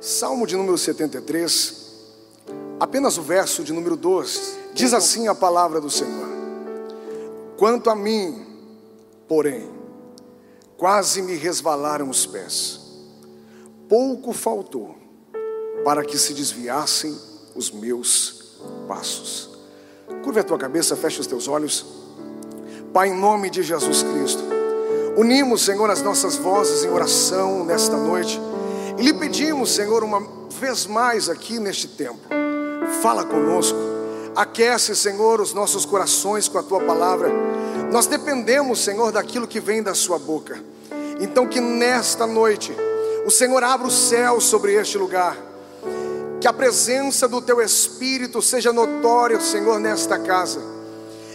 Salmo de número 73, apenas o verso de número 12, diz assim a palavra do Senhor: Quanto a mim, porém, quase me resvalaram os pés, pouco faltou para que se desviassem os meus passos. Curva a tua cabeça, fecha os teus olhos. Pai, em nome de Jesus Cristo, unimos, Senhor, as nossas vozes em oração nesta noite e lhe pedimos, Senhor, uma vez mais aqui neste tempo, fala conosco, aquece, Senhor, os nossos corações com a tua palavra. Nós dependemos, Senhor, daquilo que vem da Sua boca. Então, que nesta noite o Senhor abra o céu sobre este lugar, que a presença do Teu Espírito seja notória, Senhor, nesta casa,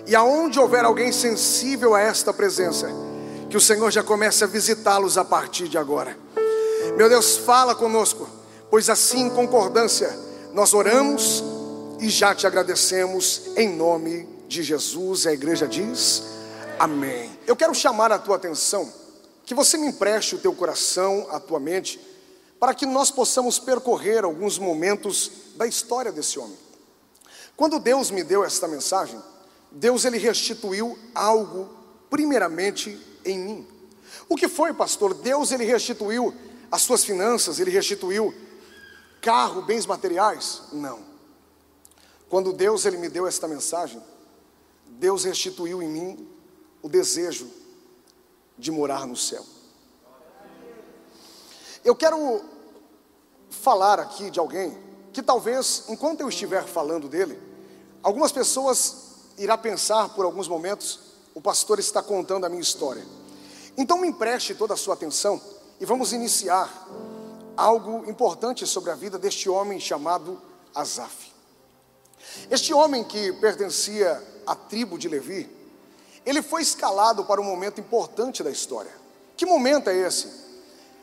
e aonde houver alguém sensível a esta presença, que o Senhor já comece a visitá-los a partir de agora. Meu Deus, fala conosco, pois assim, em concordância, nós oramos e já te agradecemos em nome de Jesus. A igreja diz: Amém. Eu quero chamar a tua atenção que você me empreste o teu coração, a tua mente, para que nós possamos percorrer alguns momentos da história desse homem. Quando Deus me deu esta mensagem, Deus ele restituiu algo primeiramente em mim. O que foi, pastor? Deus ele restituiu as suas finanças, ele restituiu carro, bens materiais? Não. Quando Deus ele me deu esta mensagem, Deus restituiu em mim o desejo de morar no céu. Eu quero falar aqui de alguém que talvez, enquanto eu estiver falando dele, algumas pessoas irá pensar por alguns momentos, o pastor está contando a minha história. Então me empreste toda a sua atenção e vamos iniciar algo importante sobre a vida deste homem chamado Asaf. Este homem que pertencia à tribo de Levi, ele foi escalado para um momento importante da história. Que momento é esse?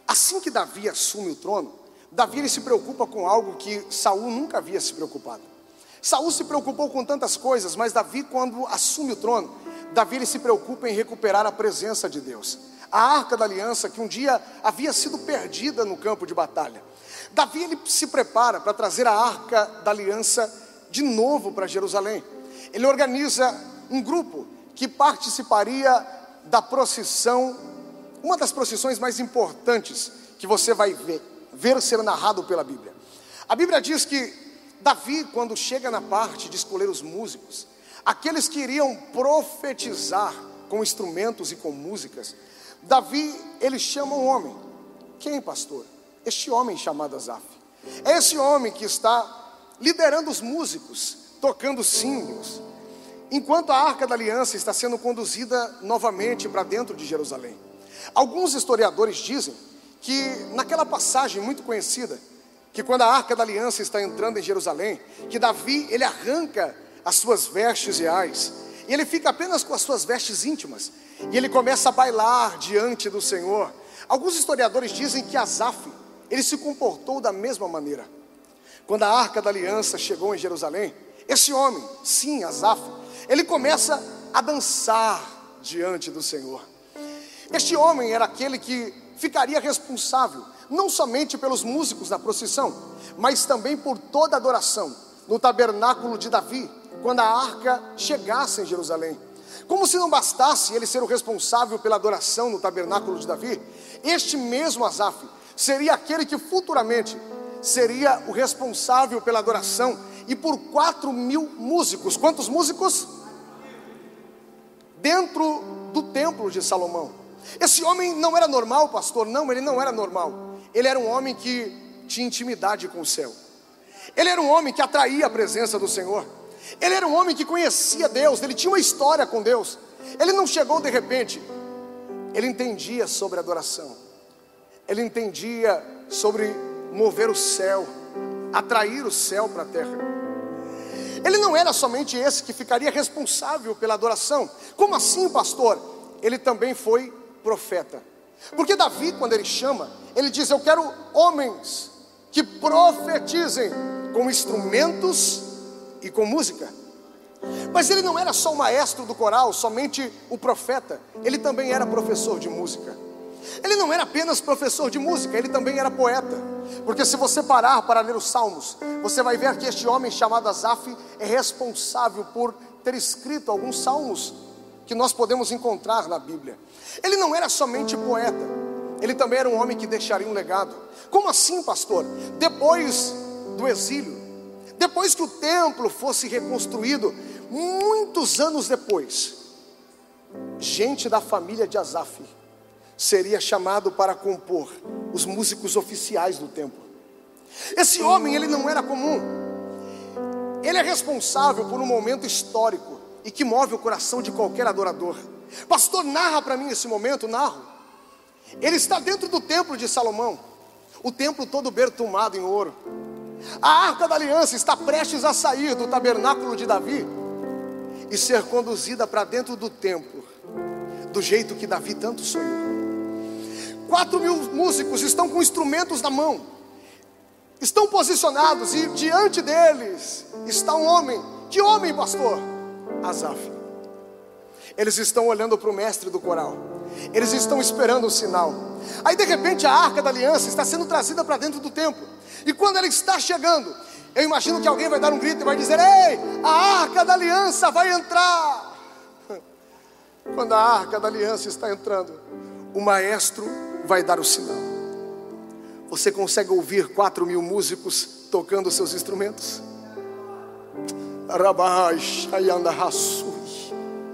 Assim que Davi assume o trono, Davi se preocupa com algo que Saul nunca havia se preocupado. Saul se preocupou com tantas coisas, mas Davi quando assume o trono, Davi se preocupa em recuperar a presença de Deus. A arca da aliança que um dia havia sido perdida no campo de batalha. Davi ele se prepara para trazer a arca da aliança de novo para Jerusalém. Ele organiza um grupo que participaria da procissão, uma das procissões mais importantes que você vai ver, ver ser narrado pela Bíblia. A Bíblia diz que Davi, quando chega na parte de escolher os músicos, aqueles que iriam profetizar com instrumentos e com músicas, Davi, ele chama um homem. Quem, pastor? Este homem chamado Asaf. É esse homem que está liderando os músicos, tocando símbolos, enquanto a arca da aliança está sendo conduzida novamente para dentro de Jerusalém. Alguns historiadores dizem que naquela passagem muito conhecida, que quando a arca da aliança está entrando em Jerusalém, que Davi ele arranca as suas vestes reais e ele fica apenas com as suas vestes íntimas e ele começa a bailar diante do Senhor. Alguns historiadores dizem que Asaf ele se comportou da mesma maneira. Quando a arca da aliança chegou em Jerusalém, esse homem, sim, Asaf, ele começa a dançar diante do Senhor. Este homem era aquele que ficaria responsável não somente pelos músicos da procissão, mas também por toda a adoração no tabernáculo de Davi, quando a arca chegasse em Jerusalém. Como se não bastasse ele ser o responsável pela adoração no tabernáculo de Davi, este mesmo Asaf seria aquele que futuramente seria o responsável pela adoração e por quatro mil músicos. Quantos músicos? Dentro do templo de Salomão. Esse homem não era normal, pastor? Não, ele não era normal. Ele era um homem que tinha intimidade com o céu. Ele era um homem que atraía a presença do Senhor. Ele era um homem que conhecia Deus, ele tinha uma história com Deus. Ele não chegou de repente. Ele entendia sobre adoração. Ele entendia sobre mover o céu, atrair o céu para a terra. Ele não era somente esse que ficaria responsável pela adoração. Como assim, pastor? Ele também foi profeta. Porque Davi, quando ele chama, ele diz: Eu quero homens que profetizem com instrumentos e com música. Mas ele não era só o maestro do coral, somente o profeta, ele também era professor de música. Ele não era apenas professor de música, ele também era poeta. Porque se você parar para ler os Salmos, você vai ver que este homem chamado Asaf é responsável por ter escrito alguns salmos que nós podemos encontrar na Bíblia. Ele não era somente poeta, ele também era um homem que deixaria um legado. Como assim, pastor? Depois do exílio, depois que o templo fosse reconstruído, muitos anos depois, gente da família de Asaf seria chamado para compor os músicos oficiais do templo. Esse homem, ele não era comum. Ele é responsável por um momento histórico e que move o coração de qualquer adorador. Pastor, narra para mim esse momento, narro. Ele está dentro do templo de Salomão, o templo todo bertumado em ouro. A arca da aliança está prestes a sair do tabernáculo de Davi e ser conduzida para dentro do templo, do jeito que Davi tanto sonhou. Quatro mil músicos estão com instrumentos na mão, estão posicionados e diante deles está um homem. Que homem, pastor? Asaf. Eles estão olhando para o mestre do coral, eles estão esperando o sinal. Aí de repente a arca da aliança está sendo trazida para dentro do templo, e quando ela está chegando, eu imagino que alguém vai dar um grito e vai dizer: Ei, a arca da aliança vai entrar. Quando a arca da aliança está entrando, o maestro vai dar o sinal. Você consegue ouvir quatro mil músicos tocando seus instrumentos?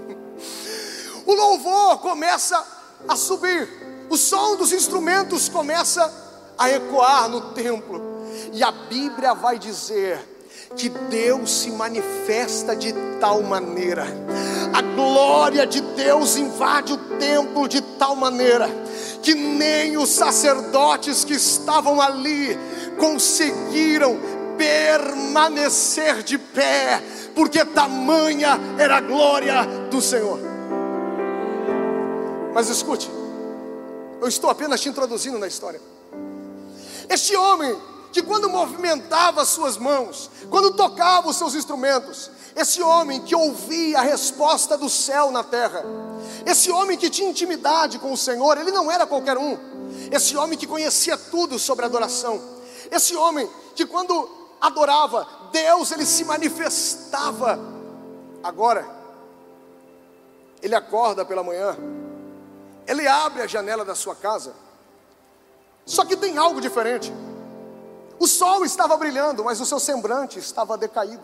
O louvor começa a subir, o som dos instrumentos começa a ecoar no templo, e a Bíblia vai dizer que Deus se manifesta de tal maneira, a glória de Deus invade o templo de tal maneira que nem os sacerdotes que estavam ali conseguiram permanecer de pé, porque tamanha era a glória do Senhor. Mas escute, eu estou apenas te introduzindo na história. Este homem que quando movimentava suas mãos, quando tocava os seus instrumentos, esse homem que ouvia a resposta do céu na terra, esse homem que tinha intimidade com o Senhor, ele não era qualquer um. Esse homem que conhecia tudo sobre adoração. Esse homem que quando adorava Deus, ele se manifestava. Agora, ele acorda pela manhã, ele abre a janela da sua casa. Só que tem algo diferente. O sol estava brilhando, mas o seu semblante estava decaído.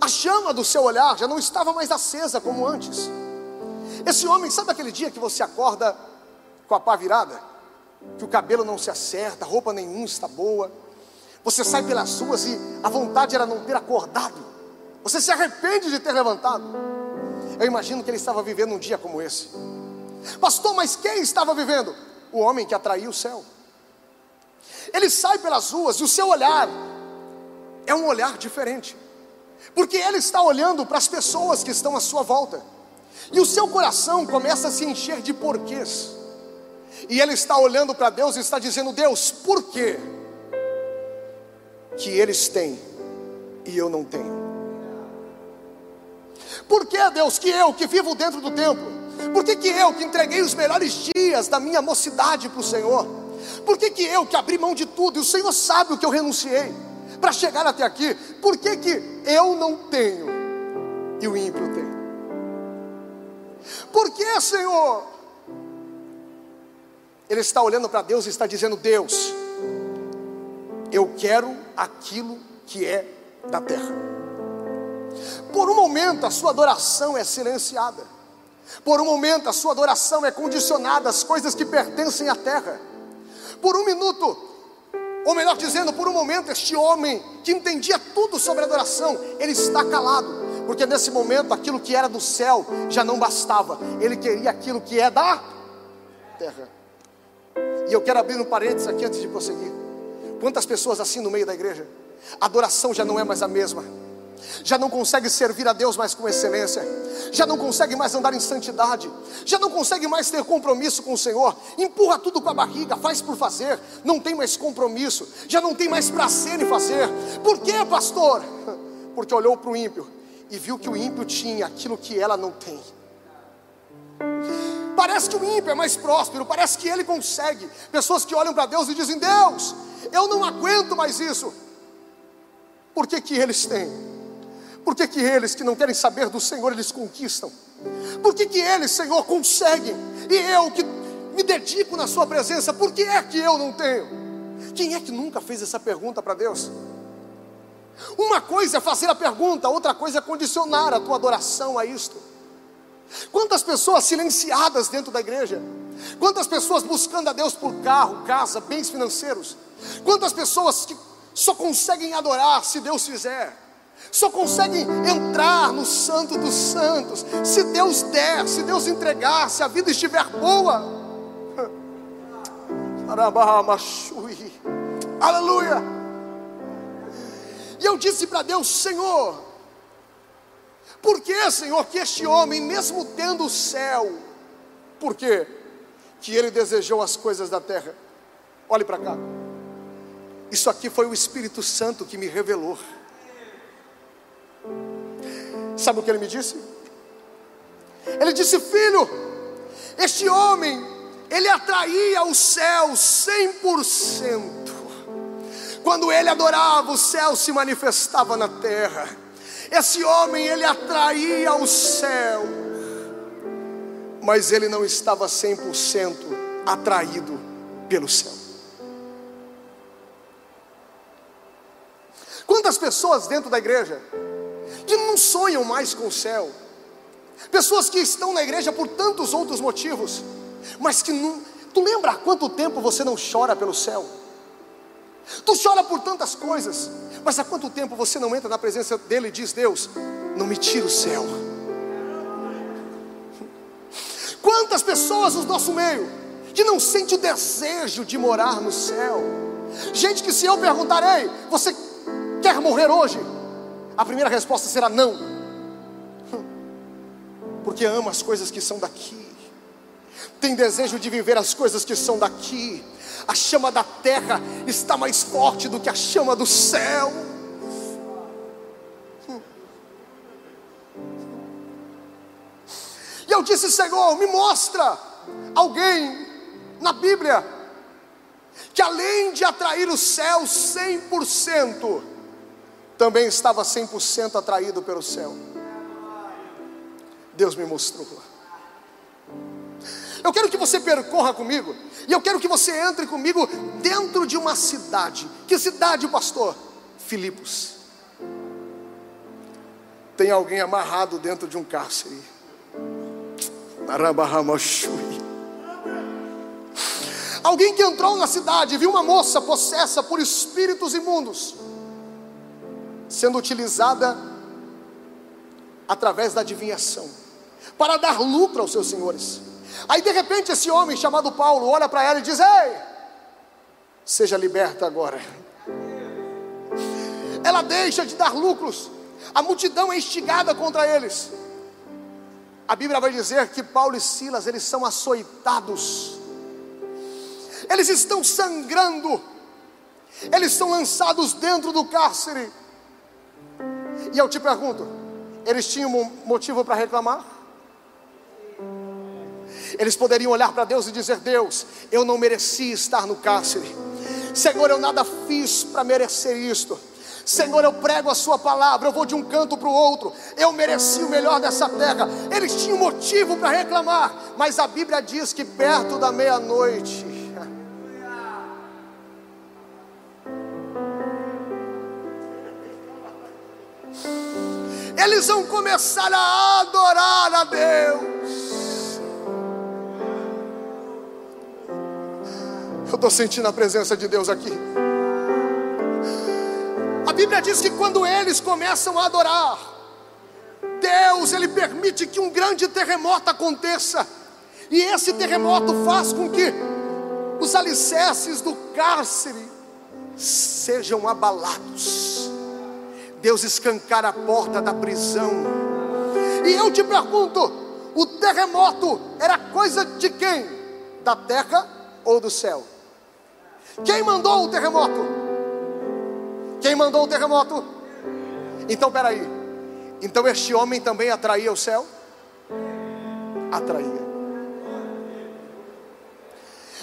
A chama do seu olhar já não estava mais acesa como antes. Esse homem, sabe aquele dia que você acorda com a pá virada? Que o cabelo não se acerta, roupa nenhuma está boa. Você sai pelas ruas e a vontade era não ter acordado. Você se arrepende de ter levantado. Eu imagino que ele estava vivendo um dia como esse. Pastor, mas quem estava vivendo? O homem que atraiu o céu. Ele sai pelas ruas e o seu olhar é um olhar diferente. Porque ele está olhando para as pessoas que estão à sua volta. E o seu coração começa a se encher de porquês. E ele está olhando para Deus e está dizendo: Deus, por que que eles têm e eu não tenho? Por que, Deus, que eu que vivo dentro do templo? Por que, que eu que entreguei os melhores dias da minha mocidade para o Senhor? Por que, que eu que abri mão de tudo e o Senhor sabe o que eu renunciei para chegar até aqui? Por que, que eu não tenho e o ímpio tem? Por que, Senhor? Ele está olhando para Deus e está dizendo: Deus, eu quero aquilo que é da terra. Por um momento a sua adoração é silenciada. Por um momento a sua adoração é condicionada às coisas que pertencem à terra. Por um minuto, ou melhor dizendo, por um momento, este homem que entendia tudo sobre adoração, ele está calado porque nesse momento aquilo que era do céu já não bastava, ele queria aquilo que é da terra. E eu quero abrir um parênteses aqui antes de prosseguir. Quantas pessoas assim no meio da igreja? A adoração já não é mais a mesma. Já não consegue servir a Deus mais com excelência, já não consegue mais andar em santidade, já não consegue mais ter compromisso com o Senhor, empurra tudo com a barriga, faz por fazer, não tem mais compromisso, já não tem mais prazer em fazer. Por quê, pastor? Porque olhou para o ímpio e viu que o ímpio tinha aquilo que ela não tem. Parece que o ímpio é mais próspero, parece que ele consegue. Pessoas que olham para Deus e dizem: Deus, eu não aguento mais isso. Por que, que eles têm? Por que, que eles que não querem saber do Senhor, eles conquistam? Por que, que eles, Senhor, conseguem? E eu que me dedico na Sua presença, por que é que eu não tenho? Quem é que nunca fez essa pergunta para Deus? Uma coisa é fazer a pergunta, outra coisa é condicionar a tua adoração a isto. Quantas pessoas silenciadas dentro da igreja? Quantas pessoas buscando a Deus por carro, casa, bens financeiros? Quantas pessoas que só conseguem adorar se Deus fizer? Só conseguem entrar no Santo dos Santos se Deus der, se Deus entregar, se a vida estiver boa. Aleluia. E eu disse para Deus: Senhor, por que, Senhor, que este homem, mesmo tendo o céu, por quê? Que ele desejou as coisas da terra. Olhe para cá. Isso aqui foi o Espírito Santo que me revelou. Sabe o que ele me disse? Ele disse: Filho, este homem, ele atraía o céu 100%. Quando ele adorava, o céu se manifestava na terra. Esse homem, ele atraía o céu, mas ele não estava 100% atraído pelo céu. Quantas pessoas dentro da igreja sonham mais com o céu, pessoas que estão na igreja por tantos outros motivos, mas que não. Tu lembra há quanto tempo você não chora pelo céu? Tu chora por tantas coisas, mas há quanto tempo você não entra na presença dele e diz: Deus, não me tira o céu? Quantas pessoas no nosso meio que não sente o desejo de morar no céu? Gente que se eu perguntar, ei, você quer morrer hoje? A primeira resposta será não, porque ama as coisas que são daqui, tem desejo de viver as coisas que são daqui, a chama da terra está mais forte do que a chama do céu. E eu disse, Senhor, me mostra alguém na Bíblia que além de atrair o céu 100%, também estava 100% atraído pelo céu. Deus me mostrou. Eu quero que você percorra comigo, e eu quero que você entre comigo dentro de uma cidade. Que cidade, pastor? Filipos. Tem alguém amarrado dentro de um cárcere. Alguém que entrou na cidade viu uma moça possessa por espíritos imundos, sendo utilizada através da adivinhação, para dar lucro aos seus senhores. Aí de repente esse homem chamado Paulo olha para ela e diz: Ei, seja liberta agora. Ela deixa de dar lucros, a multidão é instigada contra eles. A Bíblia vai dizer que Paulo e Silas eles são açoitados, eles estão sangrando, eles são lançados dentro do cárcere. E eu te pergunto, eles tinham motivo para reclamar? Eles poderiam olhar para Deus e dizer: Deus, eu não mereci estar no cárcere. Senhor, eu nada fiz para merecer isto. Senhor, eu prego a Sua palavra, eu vou de um canto para o outro, eu mereci o melhor dessa terra. Eles tinham motivo para reclamar, mas a Bíblia diz que perto da meia-noite, eles vão começar a adorar a Deus. Eu estou sentindo a presença de Deus aqui. A Bíblia diz que quando eles começam a adorar, Deus ele permite que um grande terremoto aconteça. E esse terremoto faz com que os alicerces do cárcere sejam abalados. Deus escancar a porta da prisão. E eu te pergunto: o terremoto era coisa de quem? Da terra ou do céu? Quem mandou o terremoto? Quem mandou o terremoto? Então, peraí. Então, este homem também atraía o céu? Atraía.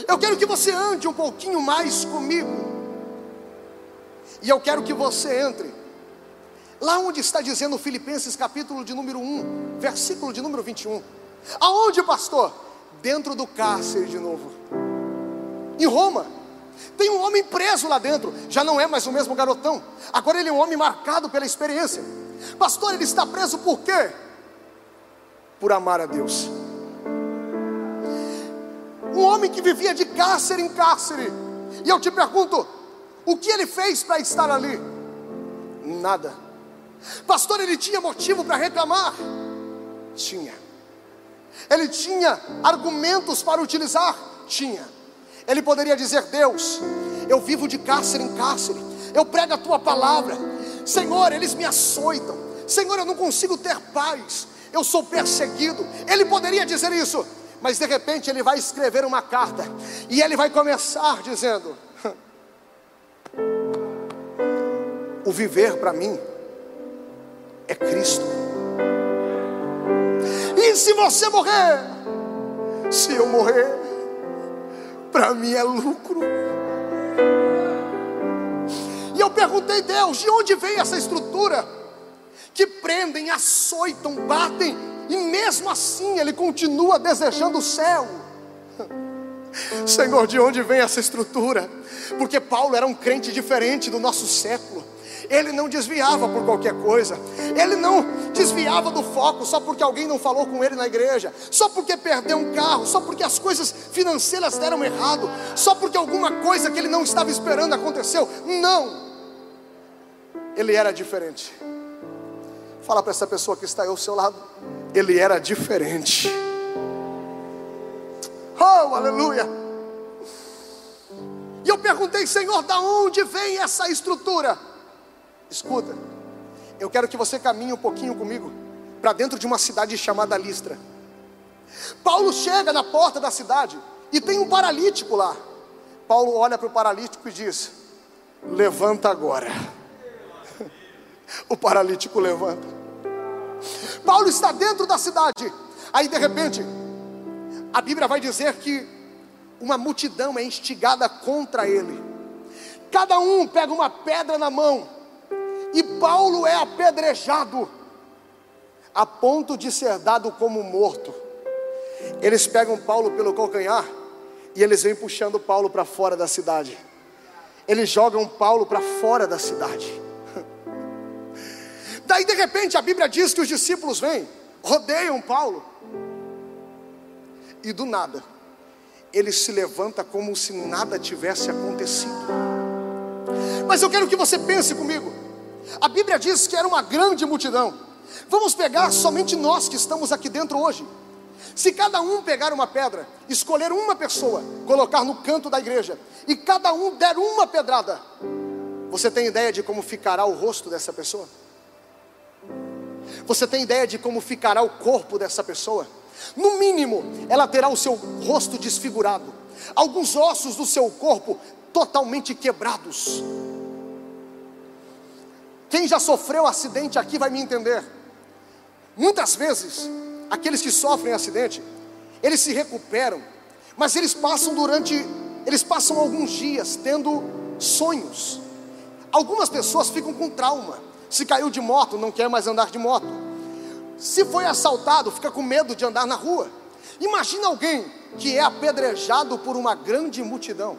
Eu quero que você ande um pouquinho mais comigo. E eu quero que você entre lá onde está dizendo Filipenses capítulo de número 1, versículo de número 21. Aonde, pastor? Dentro do cárcere de novo. Em Roma. Tem um homem preso lá dentro. Já não é mais o mesmo garotão. Agora ele é um homem marcado pela experiência. Pastor, ele está preso por quê? Por amar a Deus. Um homem que vivia de cárcere em cárcere. E eu te pergunto, o que ele fez para estar ali? Nada. Pastor, ele tinha motivo para reclamar? Tinha. Ele tinha argumentos para utilizar? Tinha. Ele poderia dizer: Deus, eu vivo de cárcere em cárcere, eu prego a tua palavra, Senhor, eles me açoitam, Senhor, eu não consigo ter paz, eu sou perseguido. Ele poderia dizer isso, mas de repente ele vai escrever uma carta e ele vai começar dizendo: O viver para mim é Cristo. E se você morrer, se eu morrer, para mim é lucro. E eu perguntei, Deus, de onde vem essa estrutura? Que prendem, açoitam, batem, e mesmo assim ele continua desejando o céu. Senhor, de onde vem essa estrutura? Porque Paulo era um crente diferente do nosso século. Ele não desviava por qualquer coisa. Ele não desviava do foco só porque alguém não falou com ele na igreja, só porque perdeu um carro, só porque as coisas financeiras deram errado, só porque alguma coisa que ele não estava esperando aconteceu. Não. Ele era diferente. Fala para essa pessoa que está aí ao seu lado. Ele era diferente. Oh, aleluia. E eu perguntei, Senhor, da onde vem essa estrutura? Escuta, eu quero que você caminhe um pouquinho comigo para dentro de uma cidade chamada Listra. Paulo chega na porta da cidade e tem um paralítico lá. Paulo olha para o paralítico e diz: Levanta agora. o paralítico levanta. Paulo está dentro da cidade. Aí de repente, a Bíblia vai dizer que uma multidão é instigada contra ele. Cada um pega uma pedra na mão e Paulo é apedrejado, a ponto de ser dado como morto. Eles pegam Paulo pelo calcanhar e eles vêm puxando Paulo para fora da cidade. Eles jogam Paulo para fora da cidade. Daí de repente a Bíblia diz que os discípulos vêm, rodeiam Paulo. E do nada, ele se levanta como se nada tivesse acontecido. Mas eu quero que você pense comigo. A Bíblia diz que era uma grande multidão. Vamos pegar somente nós que estamos aqui dentro hoje. Se cada um pegar uma pedra, escolher uma pessoa, colocar no canto da igreja, e cada um der uma pedrada, você tem ideia de como ficará o rosto dessa pessoa? Você tem ideia de como ficará o corpo dessa pessoa? No mínimo, ela terá o seu rosto desfigurado, alguns ossos do seu corpo totalmente quebrados. Quem já sofreu acidente aqui vai me entender. Muitas vezes, aqueles que sofrem acidente, eles se recuperam, mas eles passam durante, eles passam alguns dias tendo sonhos. Algumas pessoas ficam com trauma. Se caiu de moto, não quer mais andar de moto. Se foi assaltado, fica com medo de andar na rua. Imagina alguém que é apedrejado por uma grande multidão.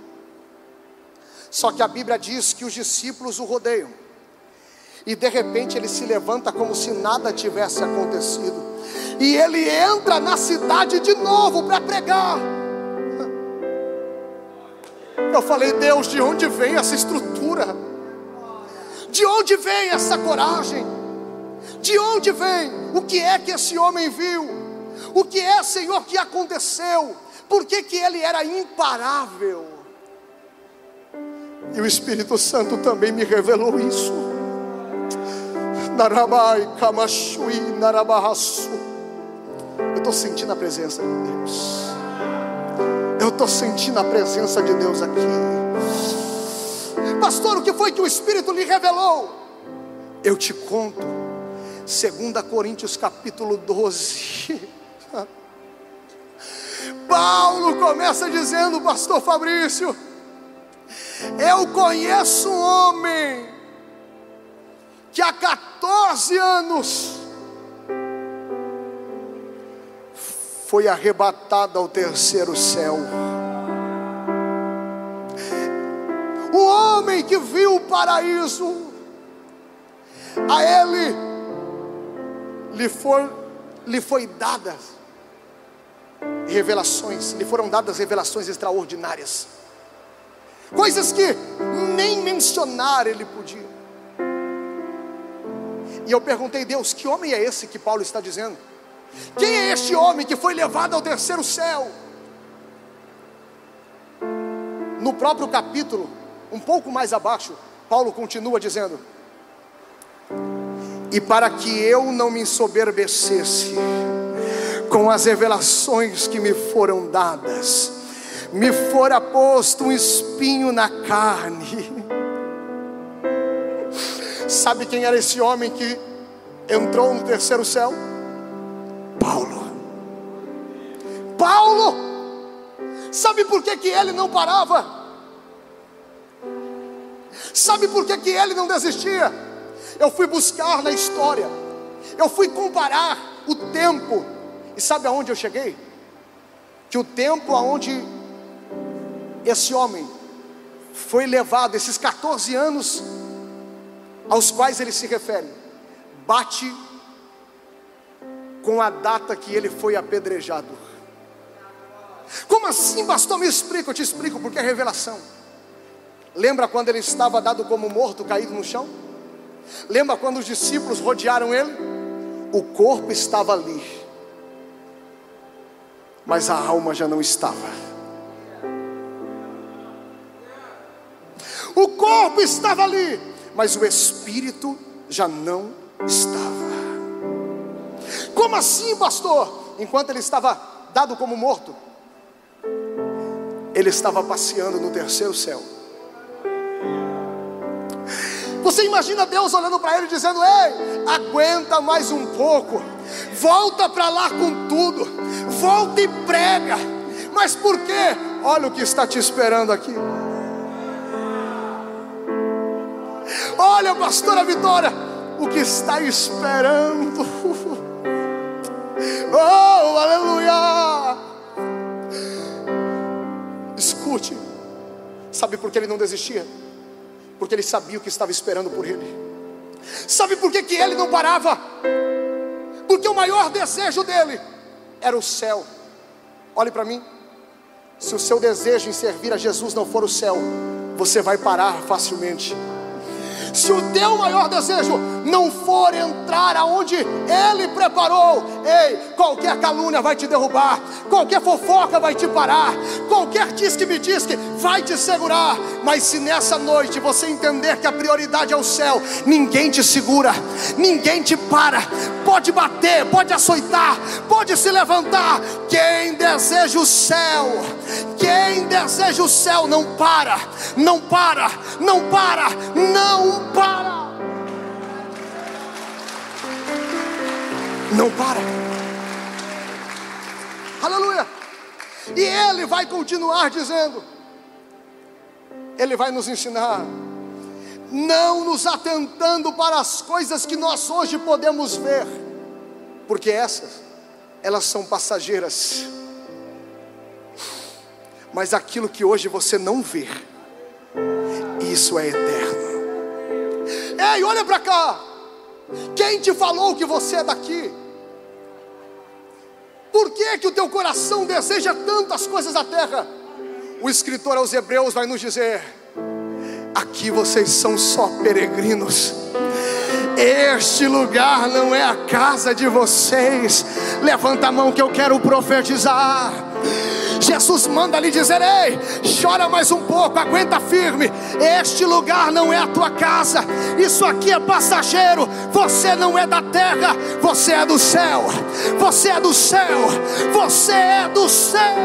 Só que a Bíblia diz que os discípulos o rodeiam e de repente ele se levanta como se nada tivesse acontecido. E ele entra na cidade de novo para pregar. Eu falei, Deus, de onde vem essa estrutura? De onde vem essa coragem? De onde vem? O que é que esse homem viu? O que é, Senhor, que aconteceu? Por que, que ele era imparável? E o Espírito Santo também me revelou isso. Eu estou sentindo a presença de Deus. Eu estou sentindo a presença de Deus aqui. Pastor, o que foi que o Espírito lhe revelou? Eu te conto. 2 Coríntios capítulo 12. Paulo começa dizendo, pastor Fabrício, eu conheço um homem que há 14 anos foi arrebatado ao terceiro céu. O homem que viu o paraíso, a ele lhe, for, lhe foi dadas revelações, lhe foram dadas revelações extraordinárias, coisas que nem mencionar ele podia. E eu perguntei, Deus, que homem é esse que Paulo está dizendo? Quem é este homem que foi levado ao terceiro céu? No próprio capítulo, um pouco mais abaixo, Paulo continua dizendo: E para que eu não me ensoberbecesse com as revelações que me foram dadas, me fora posto um espinho na carne. Sabe quem era esse homem que entrou no terceiro céu? Paulo. Paulo, sabe por que, que ele não parava? Sabe por que, que ele não desistia? Eu fui buscar na história, eu fui comparar o tempo, e sabe aonde eu cheguei? Que o tempo aonde esse homem foi levado, esses 14 anos aos quais ele se refere, bate com a data que ele foi apedrejado. Como assim, pastor? Me explica, eu te explico, porque é revelação. Lembra quando ele estava dado como morto, caído no chão? Lembra quando os discípulos rodearam ele? O corpo estava ali, mas a alma já não estava. O corpo estava ali, mas o espírito já não estava. Como assim, pastor? Enquanto ele estava dado como morto, ele estava passeando no terceiro céu. Você imagina Deus olhando para ele dizendo: Ei, aguenta mais um pouco, volta para lá com tudo, volta e prega. Mas por quê? Olha o que está te esperando aqui. Olha, pastora Vitória, o que está esperando. Oh, aleluia! Escute, sabe por que ele não desistia? Porque ele sabia o que estava esperando por ele. Sabe por que, que ele não parava? Porque o maior desejo dele era o céu. Olhe para mim. Se o seu desejo em servir a Jesus não for o céu, você vai parar facilmente. Se o teu maior desejo não for entrar aonde Ele preparou, ei, qualquer calúnia vai te derrubar, qualquer fofoca vai te parar, qualquer diz que me diz que vai te segurar. Mas se nessa noite você entender que a prioridade é o céu, ninguém te segura, ninguém te para, pode bater, pode açoitar, pode se levantar. Quem deseja o céu, quem deseja o céu não para, não para, não para, não para. Não para. Aleluia. E ele vai continuar dizendo: Ele vai nos ensinar, não nos atentando para as coisas que nós hoje podemos ver, porque essas, elas são passageiras, mas aquilo que hoje você não vê, isso é eterno. Ei, olha para cá. Quem te falou que você é daqui? Por que que o teu coração deseja tantas coisas da terra? O escritor aos Hebreus vai nos dizer: aqui vocês são só peregrinos. Este lugar não é a casa de vocês. Levanta a mão que eu quero profetizar. Jesus manda lhe dizer: Ei, chora mais um pouco, aguenta firme. Este lugar não é a tua casa, isso aqui é passageiro. Você não é da terra, você é do céu. Você é do céu, você é do céu.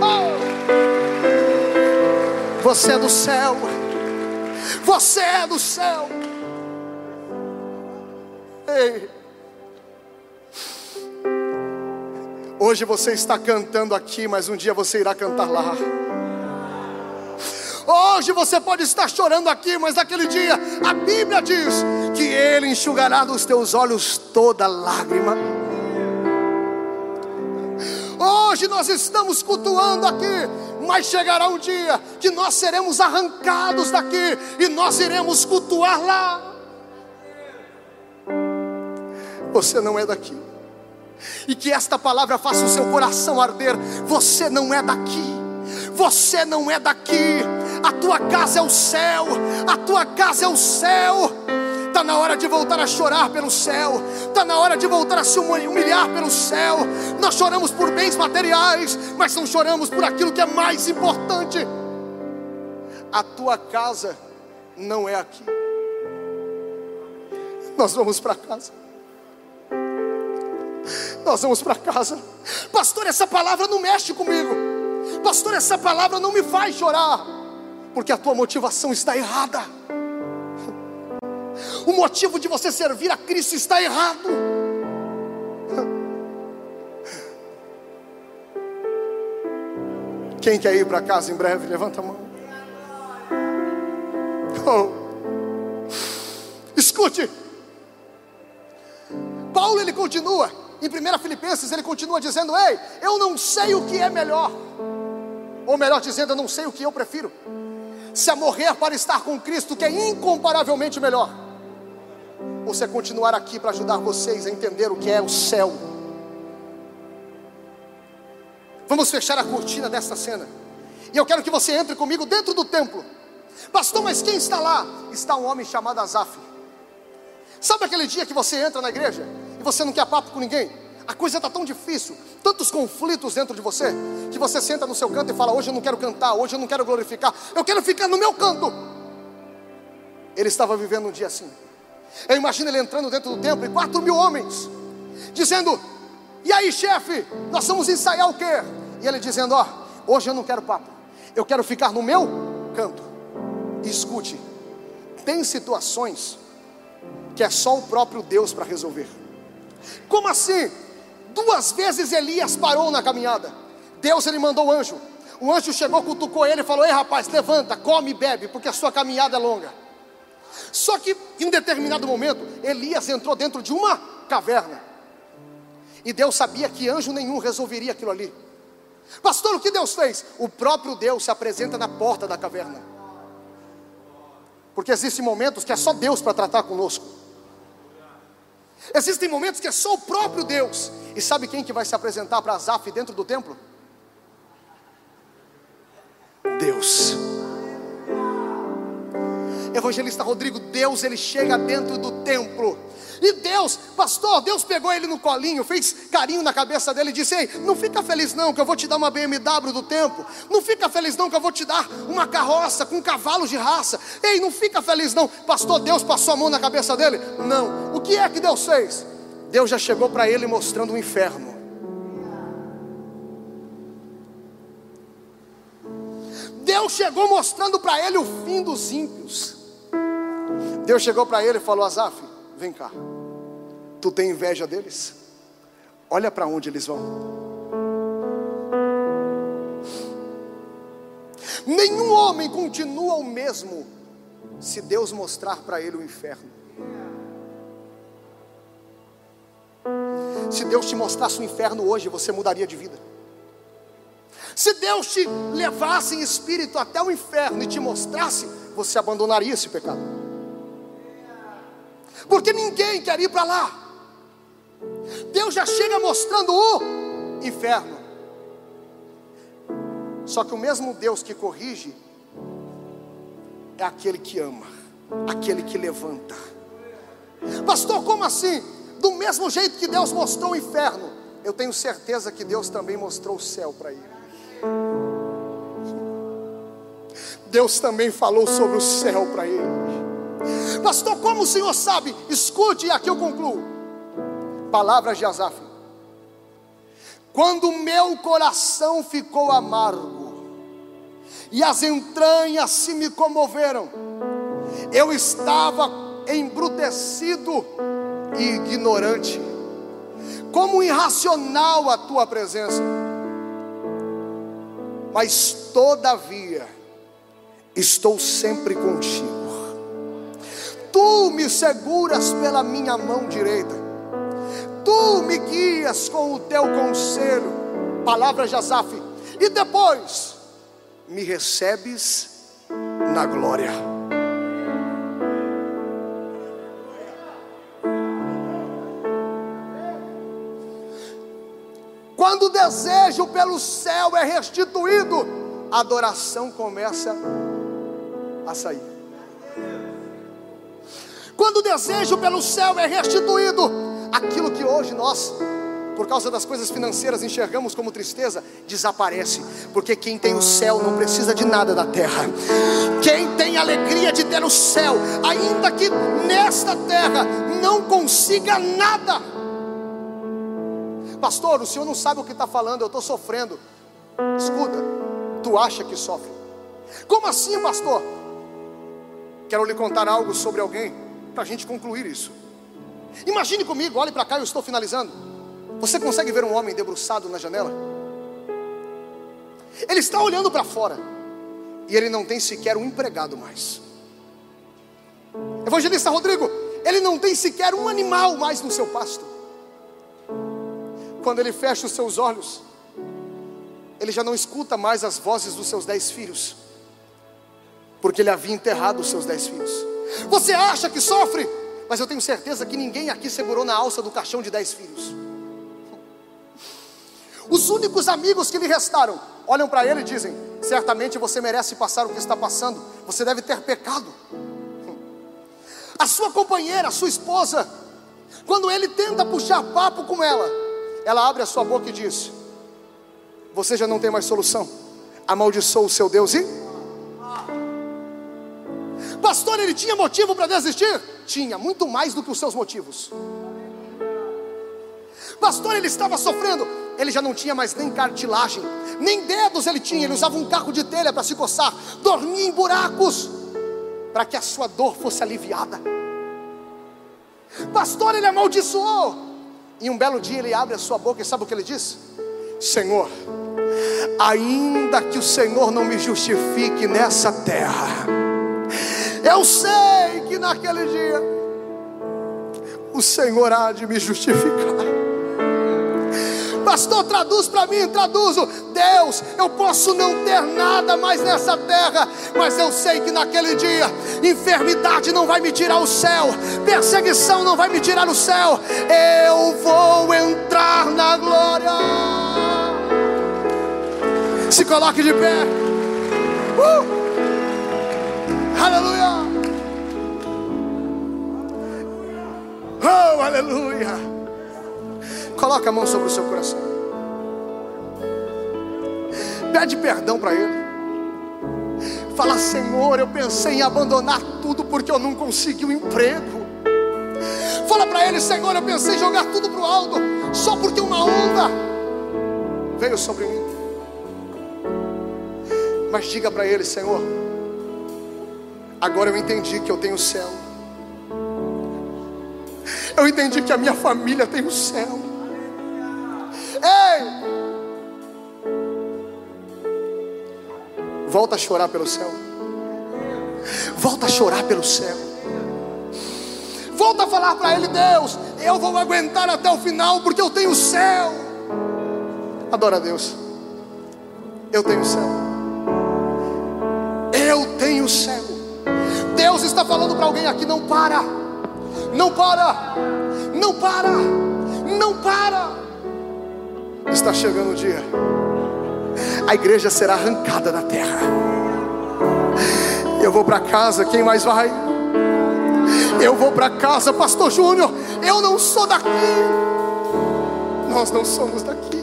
Oh. Você é do céu, você é do céu. Ei. Hoje você está cantando aqui, mas um dia você irá cantar lá. Hoje você pode estar chorando aqui, mas naquele dia a Bíblia diz que Ele enxugará dos teus olhos toda lágrima. Hoje nós estamos cultuando aqui, mas chegará um dia que nós seremos arrancados daqui e nós iremos cultuar lá. Você não é daqui. E que esta palavra faça o seu coração arder. Você não é daqui. Você não é daqui. A tua casa é o céu. A tua casa é o céu. Está na hora de voltar a chorar pelo céu. Está na hora de voltar a se humilhar pelo céu. Nós choramos por bens materiais, mas não choramos por aquilo que é mais importante. A tua casa não é aqui. Nós vamos para casa. Nós vamos para casa. Pastor, essa palavra não mexe comigo. Pastor, essa palavra não me faz chorar. Porque a tua motivação está errada. O motivo de você servir a Cristo está errado. Quem quer ir para casa em breve? Levanta a mão. Oh. Escute. Paulo ele continua em 1 Filipenses, ele continua dizendo: Ei, eu não sei o que é melhor, ou melhor dizendo, eu não sei o que eu prefiro. Se é morrer para estar com Cristo, que é incomparavelmente melhor, ou se é continuar aqui para ajudar vocês a entender o que é o céu. Vamos fechar a cortina desta cena, e eu quero que você entre comigo dentro do templo. Pastor, mas quem está lá? Está um homem chamado Azaf. Sabe aquele dia que você entra na igreja você não quer papo com ninguém, a coisa está tão difícil, tantos conflitos dentro de você, que você senta no seu canto e fala: Hoje eu não quero cantar, hoje eu não quero glorificar, eu quero ficar no meu canto. Ele estava vivendo um dia assim. Eu imagino ele entrando dentro do templo e quatro mil homens, dizendo: E aí, chefe, nós vamos ensaiar o quê? E ele dizendo: Ó, hoje eu não quero papo, eu quero ficar no meu canto. E escute, tem situações que é só o próprio Deus para resolver. Como assim? Duas vezes Elias parou na caminhada. Deus ele mandou o anjo. O anjo chegou, cutucou ele e falou: Ei rapaz, levanta, come e bebe, porque a sua caminhada é longa. Só que em determinado momento, Elias entrou dentro de uma caverna. E Deus sabia que anjo nenhum resolveria aquilo ali. Pastor, o que Deus fez? O próprio Deus se apresenta na porta da caverna. Porque existem momentos que é só Deus para tratar conosco. Existem momentos que é só o próprio Deus. E sabe quem que vai se apresentar para Azaf dentro do templo? Deus. Evangelista Rodrigo, Deus ele chega dentro do templo. E Deus, pastor, Deus pegou ele no colinho, fez carinho na cabeça dele e disse: Ei, não fica feliz não, que eu vou te dar uma BMW do tempo. Não fica feliz não, que eu vou te dar uma carroça com cavalos de raça. Ei, não fica feliz não. Pastor, Deus passou a mão na cabeça dele? Não. O que é que Deus fez? Deus já chegou para ele mostrando o inferno. Deus chegou mostrando para ele o fim dos ímpios. Deus chegou para ele e falou: Azaf, vem cá. Tu tem inveja deles? Olha para onde eles vão. Nenhum homem continua o mesmo se Deus mostrar para ele o inferno. Se Deus te mostrasse o inferno hoje, você mudaria de vida. Se Deus te levasse em espírito até o inferno e te mostrasse, você abandonaria esse pecado. Porque ninguém quer ir para lá. Deus já chega mostrando o inferno. Só que o mesmo Deus que corrige é aquele que ama, aquele que levanta. Pastor, como assim? Do mesmo jeito que Deus mostrou o inferno, eu tenho certeza que Deus também mostrou o céu para ele. Deus também falou sobre o céu para ele. Pastor, como o senhor sabe? Escute, e aqui eu concluo. Palavras de Asaf. Quando meu coração ficou amargo, e as entranhas se me comoveram, eu estava embrutecido e ignorante como irracional a tua presença. Mas todavia, estou sempre contigo. Tu me seguras pela minha mão direita, tu me guias com o teu conselho, palavra de Asaf, e depois me recebes na glória. Quando o desejo pelo céu é restituído, a adoração começa a sair. Quando o desejo pelo céu é restituído, aquilo que hoje nós, por causa das coisas financeiras, enxergamos como tristeza, desaparece, porque quem tem o céu não precisa de nada da terra. Quem tem alegria de ter o céu, ainda que nesta terra não consiga nada, Pastor, o senhor não sabe o que está falando, eu estou sofrendo. Escuta, tu acha que sofre? Como assim, pastor? Quero lhe contar algo sobre alguém, para a gente concluir isso. Imagine comigo, olhe para cá, eu estou finalizando. Você consegue ver um homem debruçado na janela? Ele está olhando para fora e ele não tem sequer um empregado mais. Evangelista Rodrigo, ele não tem sequer um animal mais no seu pasto quando ele fecha os seus olhos, ele já não escuta mais as vozes dos seus dez filhos, porque ele havia enterrado os seus dez filhos. Você acha que sofre, mas eu tenho certeza que ninguém aqui segurou na alça do caixão de dez filhos. Os únicos amigos que lhe restaram olham para ele e dizem: Certamente você merece passar o que está passando, você deve ter pecado. A sua companheira, a sua esposa, quando ele tenta puxar papo com ela, ela abre a sua boca e diz: Você já não tem mais solução. Amaldiçoa o seu Deus e. Pastor, ele tinha motivo para desistir? Tinha, muito mais do que os seus motivos. Pastor, ele estava sofrendo. Ele já não tinha mais nem cartilagem, nem dedos ele tinha. Ele usava um carro de telha para se coçar, dormia em buracos, para que a sua dor fosse aliviada. Pastor, ele amaldiçoou. E um belo dia ele abre a sua boca e sabe o que ele diz? Senhor, ainda que o Senhor não me justifique nessa terra, eu sei que naquele dia o Senhor há de me justificar. Pastor, traduz para mim, traduzo. Deus, eu posso não ter nada mais nessa terra, mas eu sei que naquele dia, enfermidade não vai me tirar o céu, perseguição não vai me tirar o céu. Eu vou entrar na glória. Se coloque de pé. Uh! Aleluia. Oh, aleluia. Coloca a mão sobre o seu coração. Pede perdão para Ele. Fala, Senhor, eu pensei em abandonar tudo porque eu não consegui um emprego. Fala para Ele, Senhor, eu pensei em jogar tudo para o alto só porque uma onda veio sobre mim. Mas diga para Ele, Senhor, agora eu entendi que eu tenho o céu. Eu entendi que a minha família tem o céu. Ei! Volta a chorar pelo céu. Volta a chorar pelo céu. Volta a falar para Ele, Deus, eu vou aguentar até o final porque eu tenho o céu. Adora a Deus. Eu tenho o céu. Eu tenho o céu. Deus está falando para alguém aqui: não para, não para, não para, não para. Está chegando o dia. A igreja será arrancada da terra. Eu vou para casa, quem mais vai? Eu vou para casa, Pastor Júnior. Eu não sou daqui. Nós não somos daqui.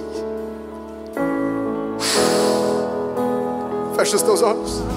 Fecha os teus olhos.